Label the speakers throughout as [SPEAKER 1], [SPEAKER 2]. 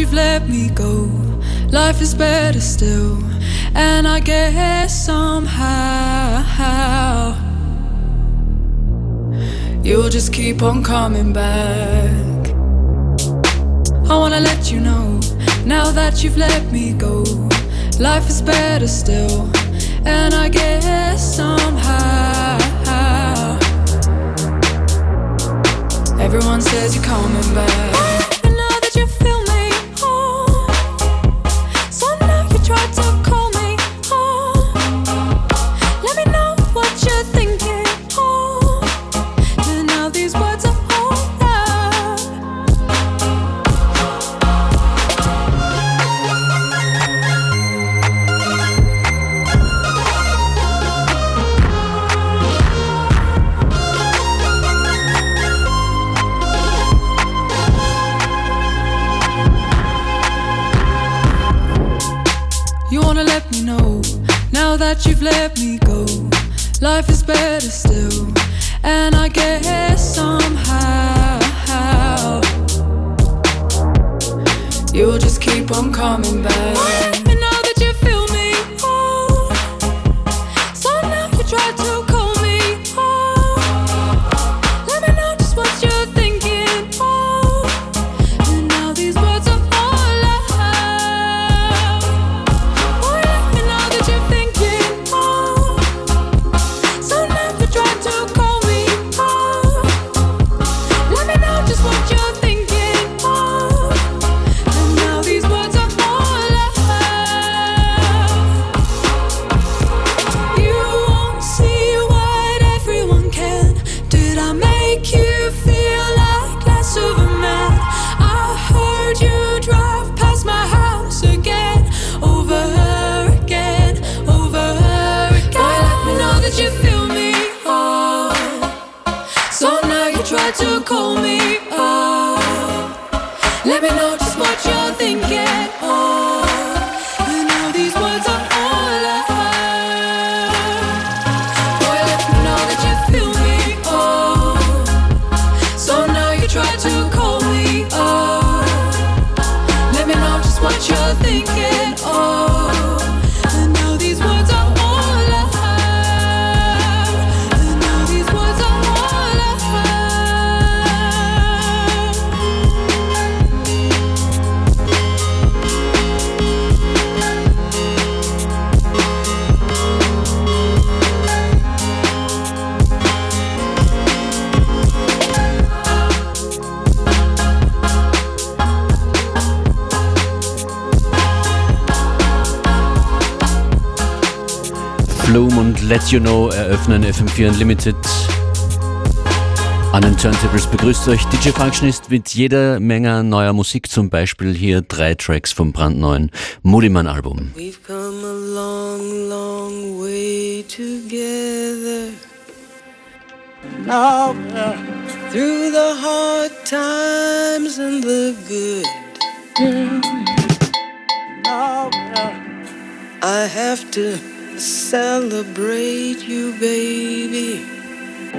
[SPEAKER 1] you've let me go, life is better still. And I guess somehow you'll just keep on coming back. I wanna let you know now that you've let me go, life is better still. And I guess somehow everyone says you're coming back. You've let me go. Life is better still, and I guess somehow you'll just keep on coming back.
[SPEAKER 2] You Know eröffnen FM4 Unlimited. An den Turntables begrüßt euch DJ Functionist mit jeder Menge neuer Musik, zum Beispiel hier drei Tracks vom brandneuen Mulliman Album. We've come a long, long way together. Now, uh, through the hard times and the good. Yeah. Now, uh, I have to celebrate you, baby.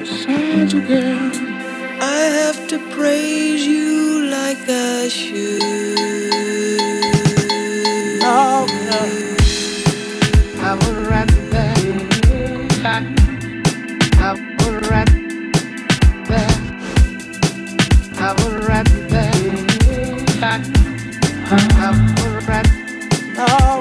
[SPEAKER 2] Santa girl. I have to praise you like I should. Oh, I would rather that. I would rather that. I would rather that. I would rather. Oh.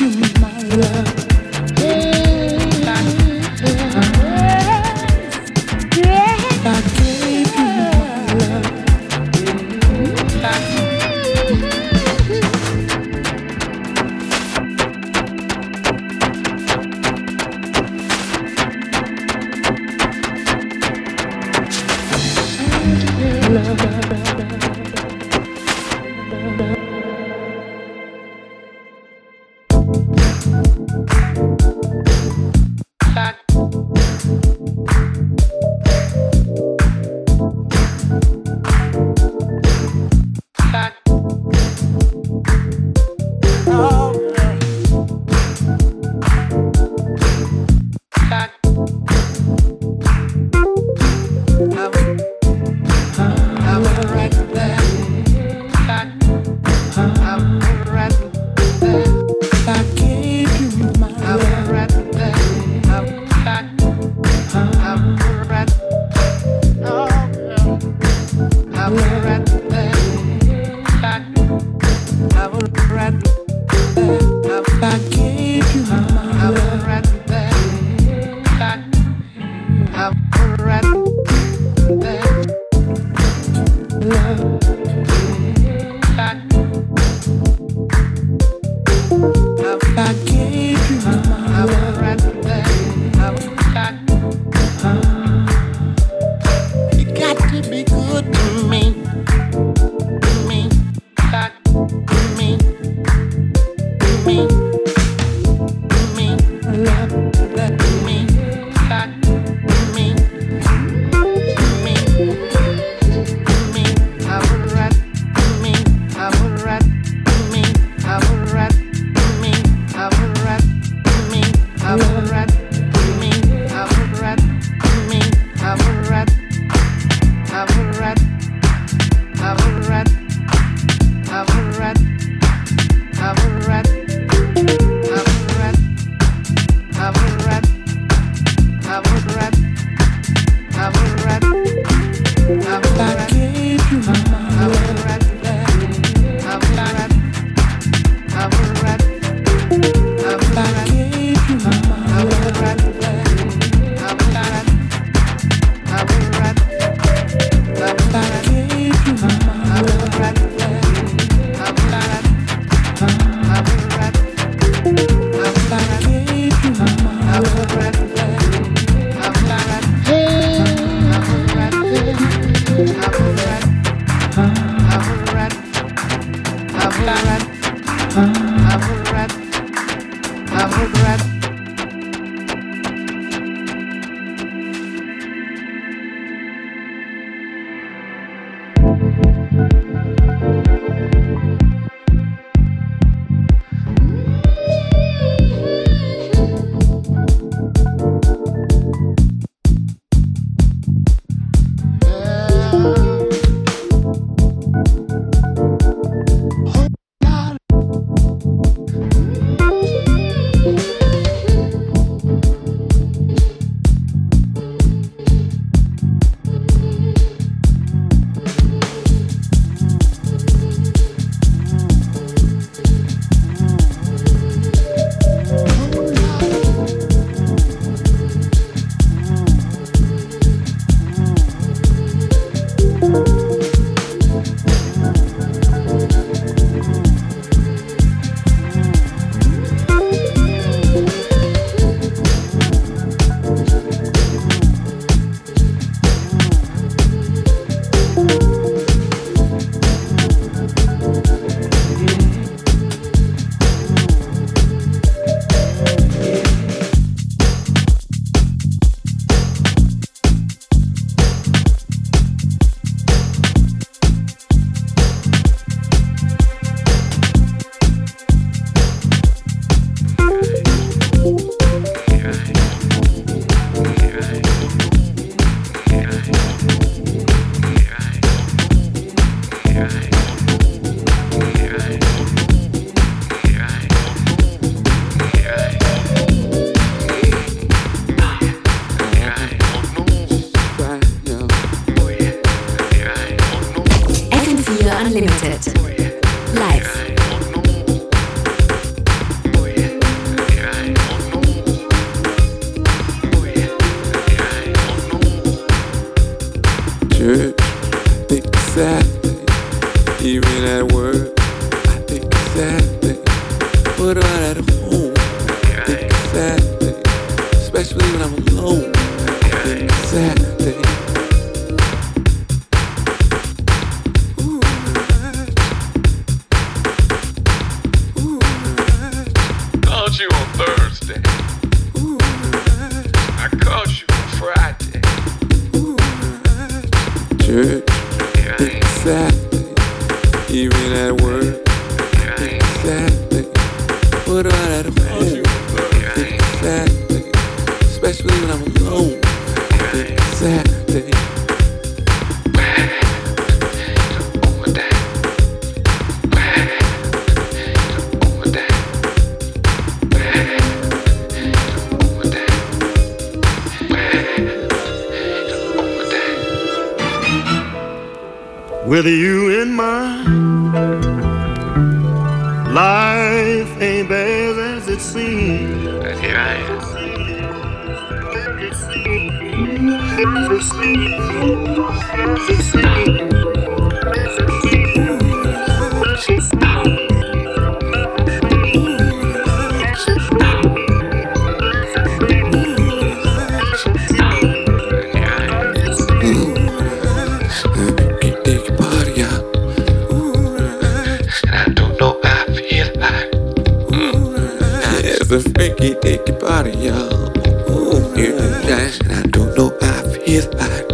[SPEAKER 3] the freaky dicky body, y'all. Ooh, you dance, and I don't know how I feel like.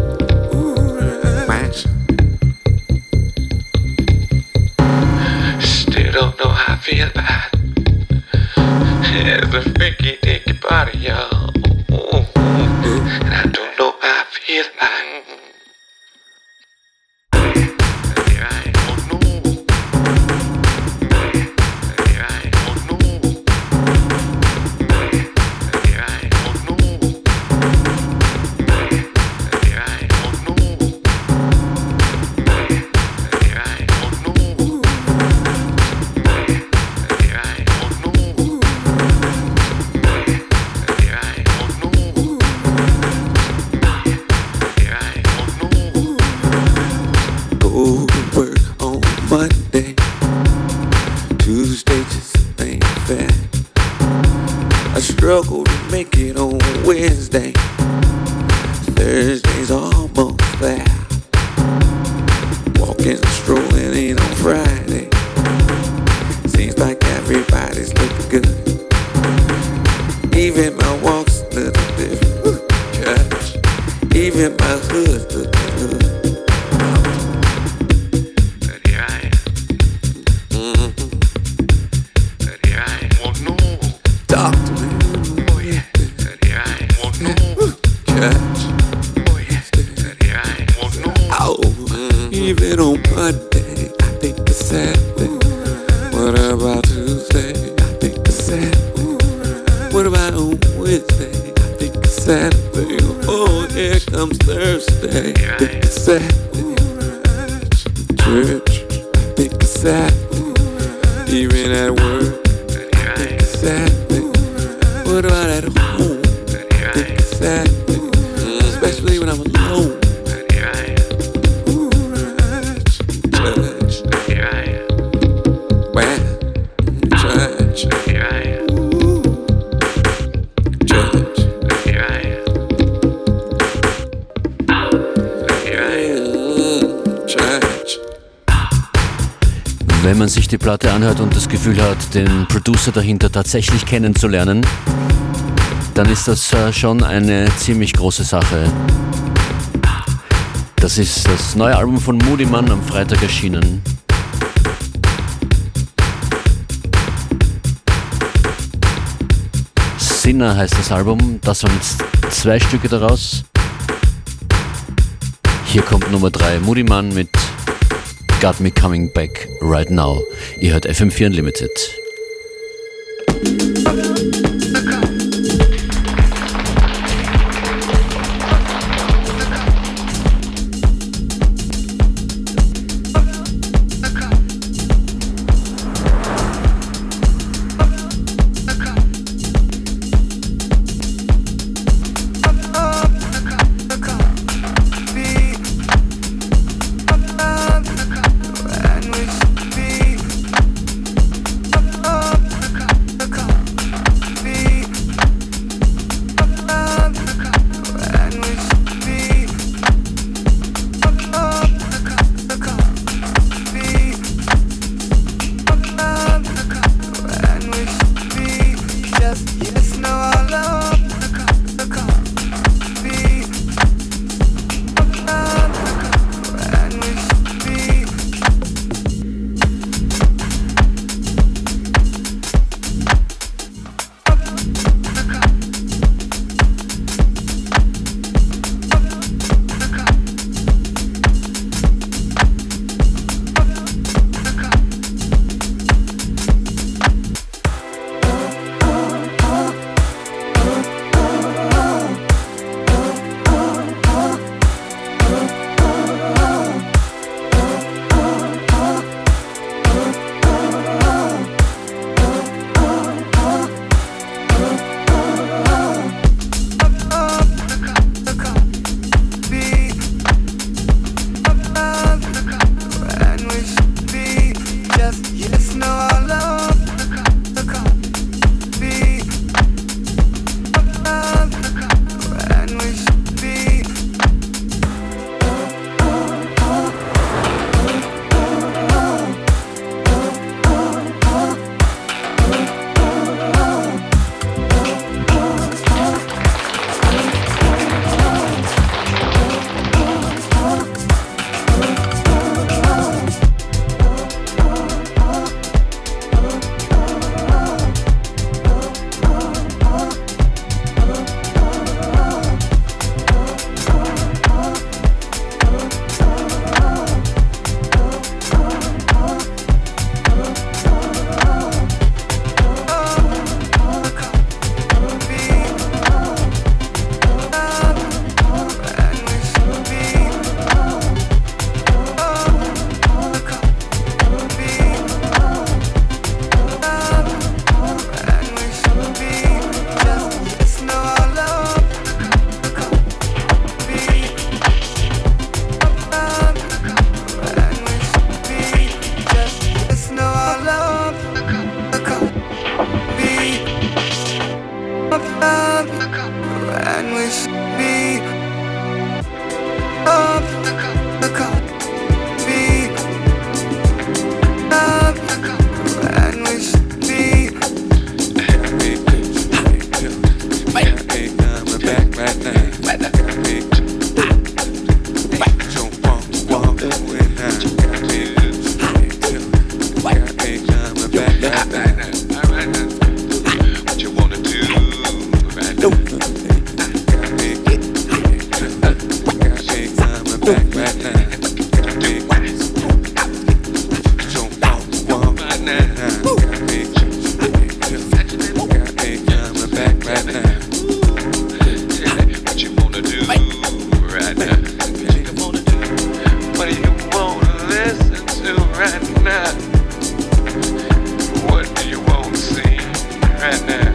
[SPEAKER 3] Still don't know how I feel about. It's the freaky dicky body, y'all. Tuesday? I think it's Saturday. What about on Wednesday? I think it's Saturday. Oh, here comes Thursday. I think it's Saturday. Church, I think it's Saturday.
[SPEAKER 2] Platte anhört und das Gefühl hat, den Producer dahinter tatsächlich kennenzulernen, dann ist das äh, schon eine ziemlich große Sache. Das ist das neue Album von Moody Mann am Freitag erschienen. Sinner heißt das Album, das waren jetzt zwei Stücke daraus. Hier kommt Nummer 3, Moody Mann mit Got Me Coming Back Right Now. Ihr hört FM4 Unlimited.
[SPEAKER 4] right now? What do you want to see right now?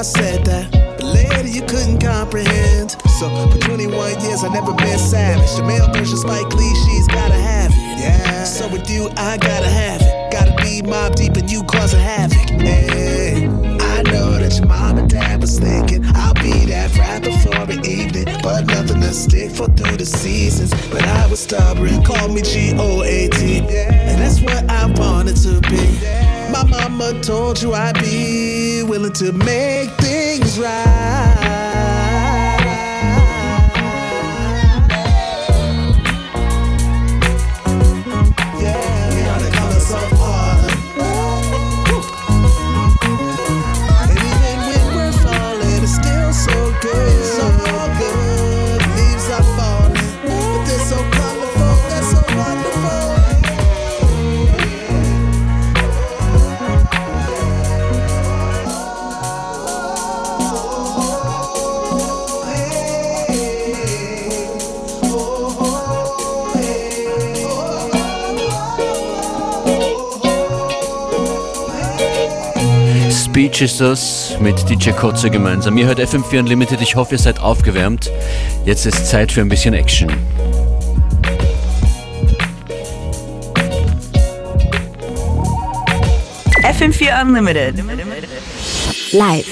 [SPEAKER 4] I said that. But later you couldn't comprehend. So for 21 years I never been savage. Jamel versus Spike Lee, she's gotta have it. Yeah. So with you, I gotta have it. Gotta be Mobb Deep and you causing havoc. Hey. I know that your mom and dad was thinking I'll be that rapper for the evening, but nothing to stick for through the seasons. But I was stubborn, call me G O A T, and that's what I wanted to be. My mama told you I'd be willing to make things right.
[SPEAKER 2] Beach ist das mit DJ Kotze gemeinsam. Ihr hört FM4 Unlimited. Ich hoffe, ihr seid aufgewärmt. Jetzt ist Zeit für ein bisschen Action.
[SPEAKER 5] FM4 Unlimited. Live.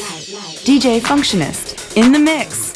[SPEAKER 5] DJ Functionist in the mix.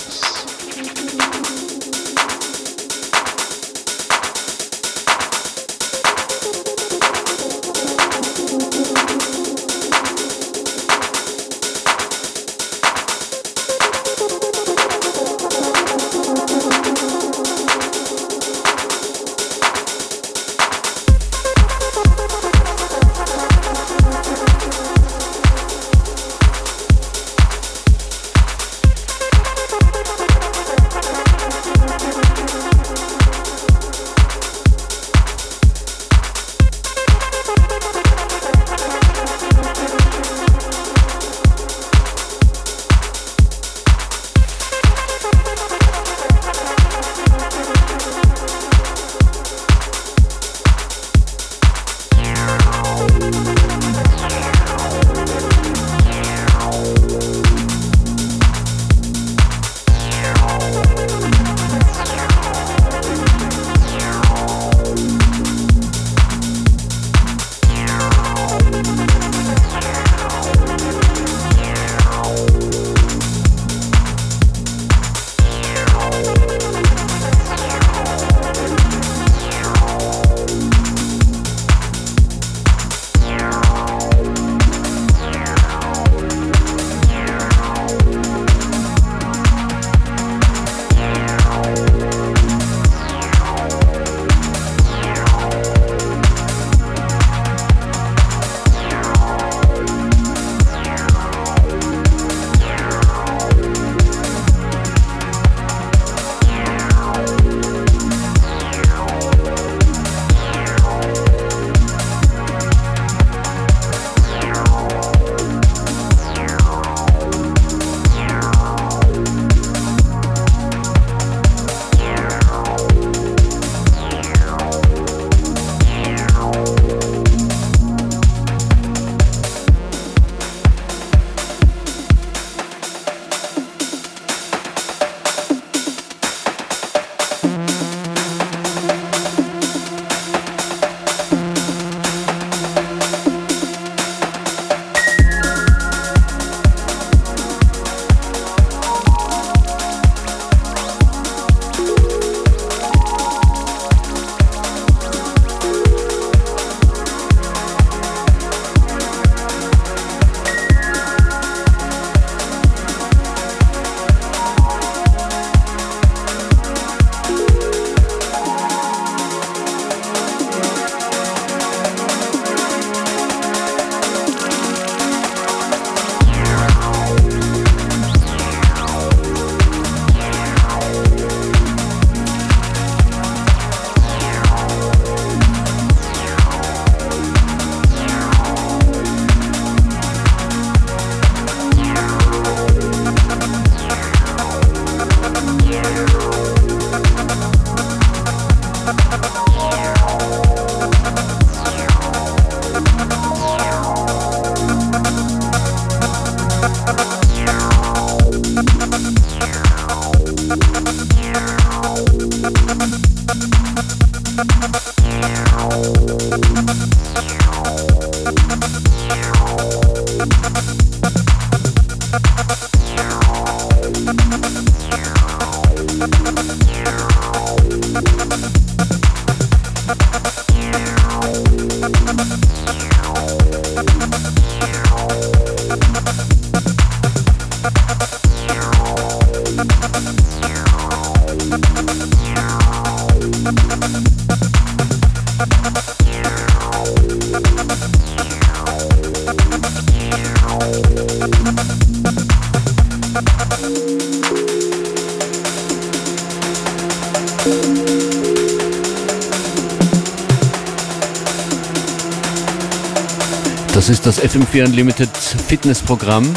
[SPEAKER 2] Das ist das FM4 Unlimited Fitnessprogramm,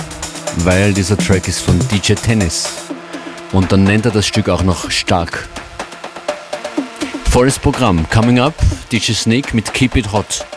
[SPEAKER 2] weil dieser Track ist von DJ Tennis. Und dann nennt er das Stück auch noch stark. Volles Programm. Coming up, DJ Snake mit Keep It Hot.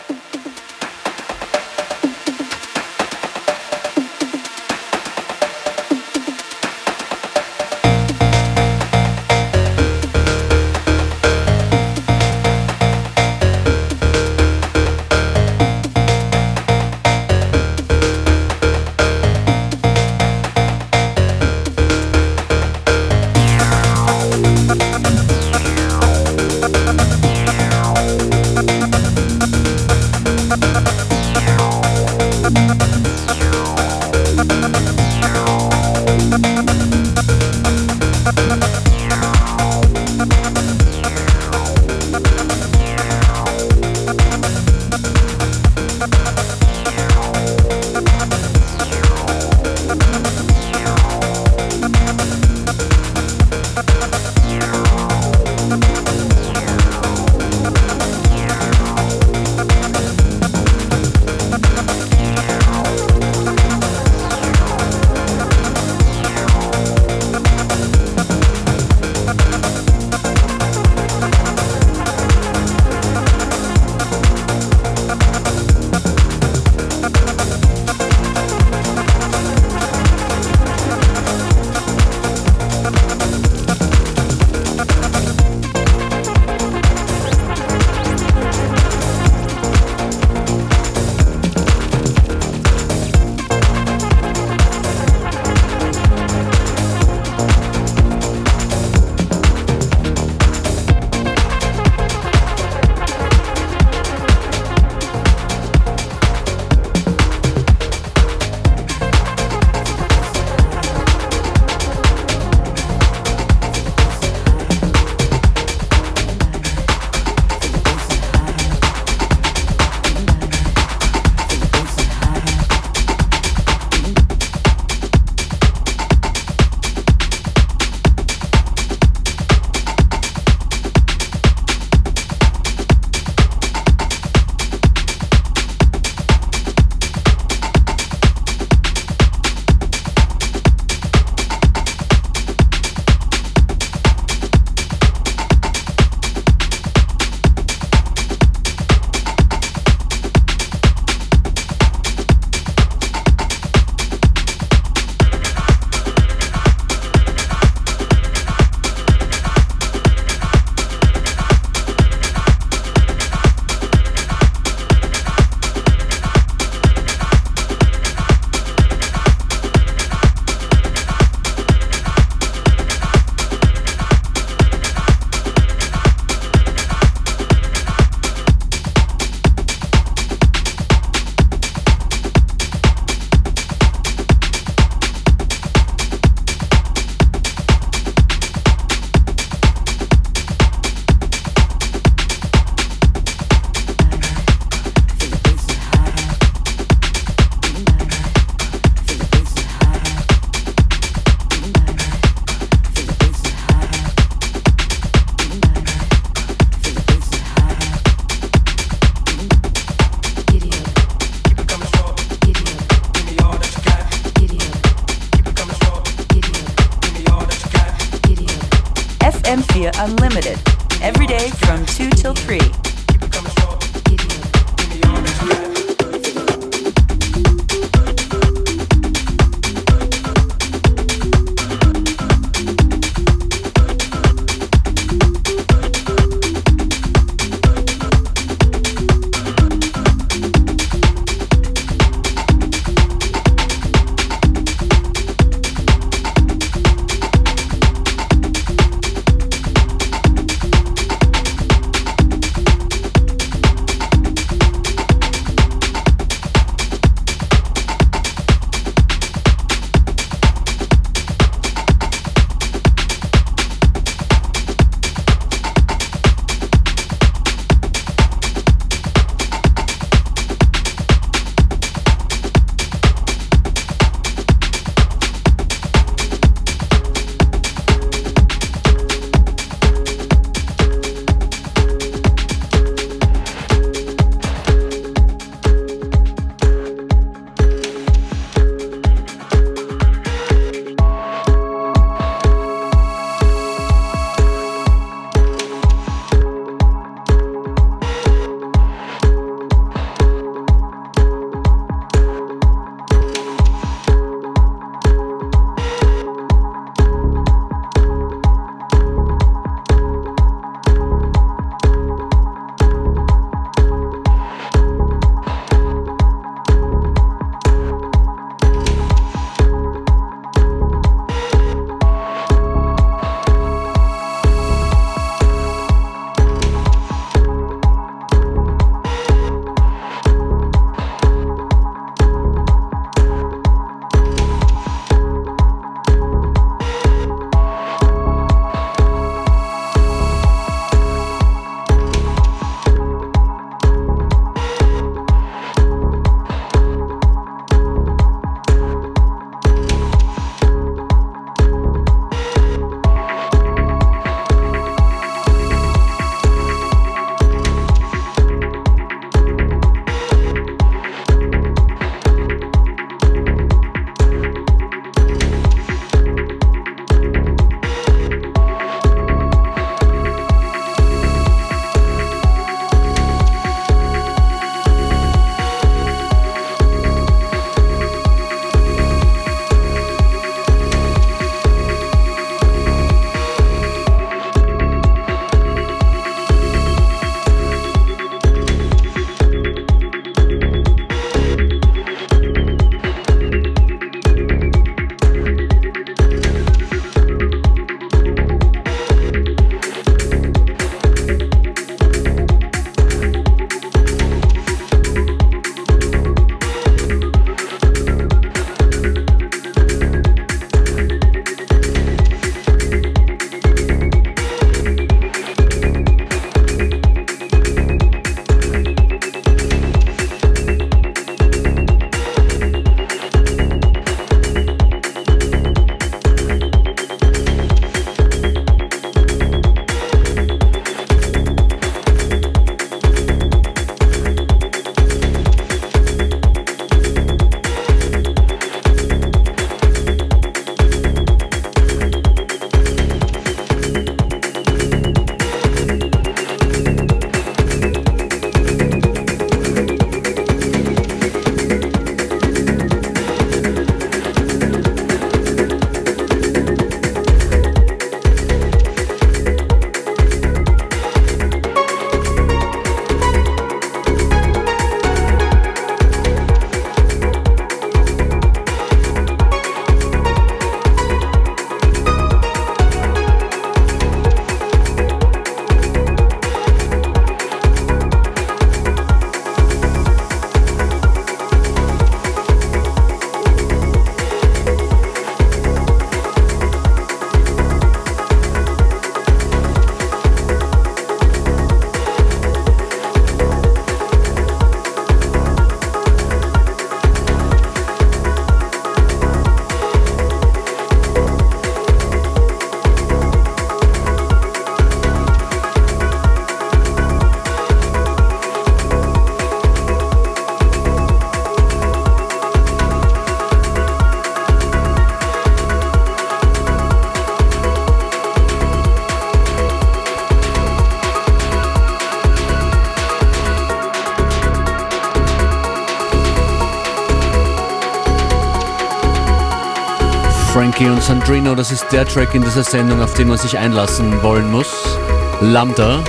[SPEAKER 6] Frankie und Sandrino, das ist der Track in dieser Sendung, auf den man sich einlassen wollen muss. Lambda.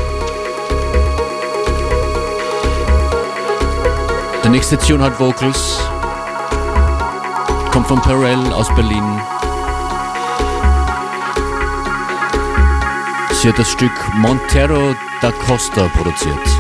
[SPEAKER 6] Der nächste Tune hat Vocals. Kommt von Perel aus Berlin. Sie hat das Stück Montero da Costa produziert.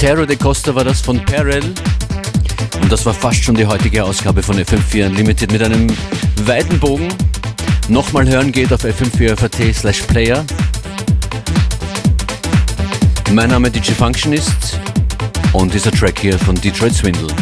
[SPEAKER 2] Montero de Costa war das von Perel. Und das war fast schon die heutige Ausgabe von FM4 Unlimited mit einem weiten Bogen. Nochmal hören geht auf fm4.at slash player. Mein Name DJ Functionist und dieser Track hier von Detroit Swindle.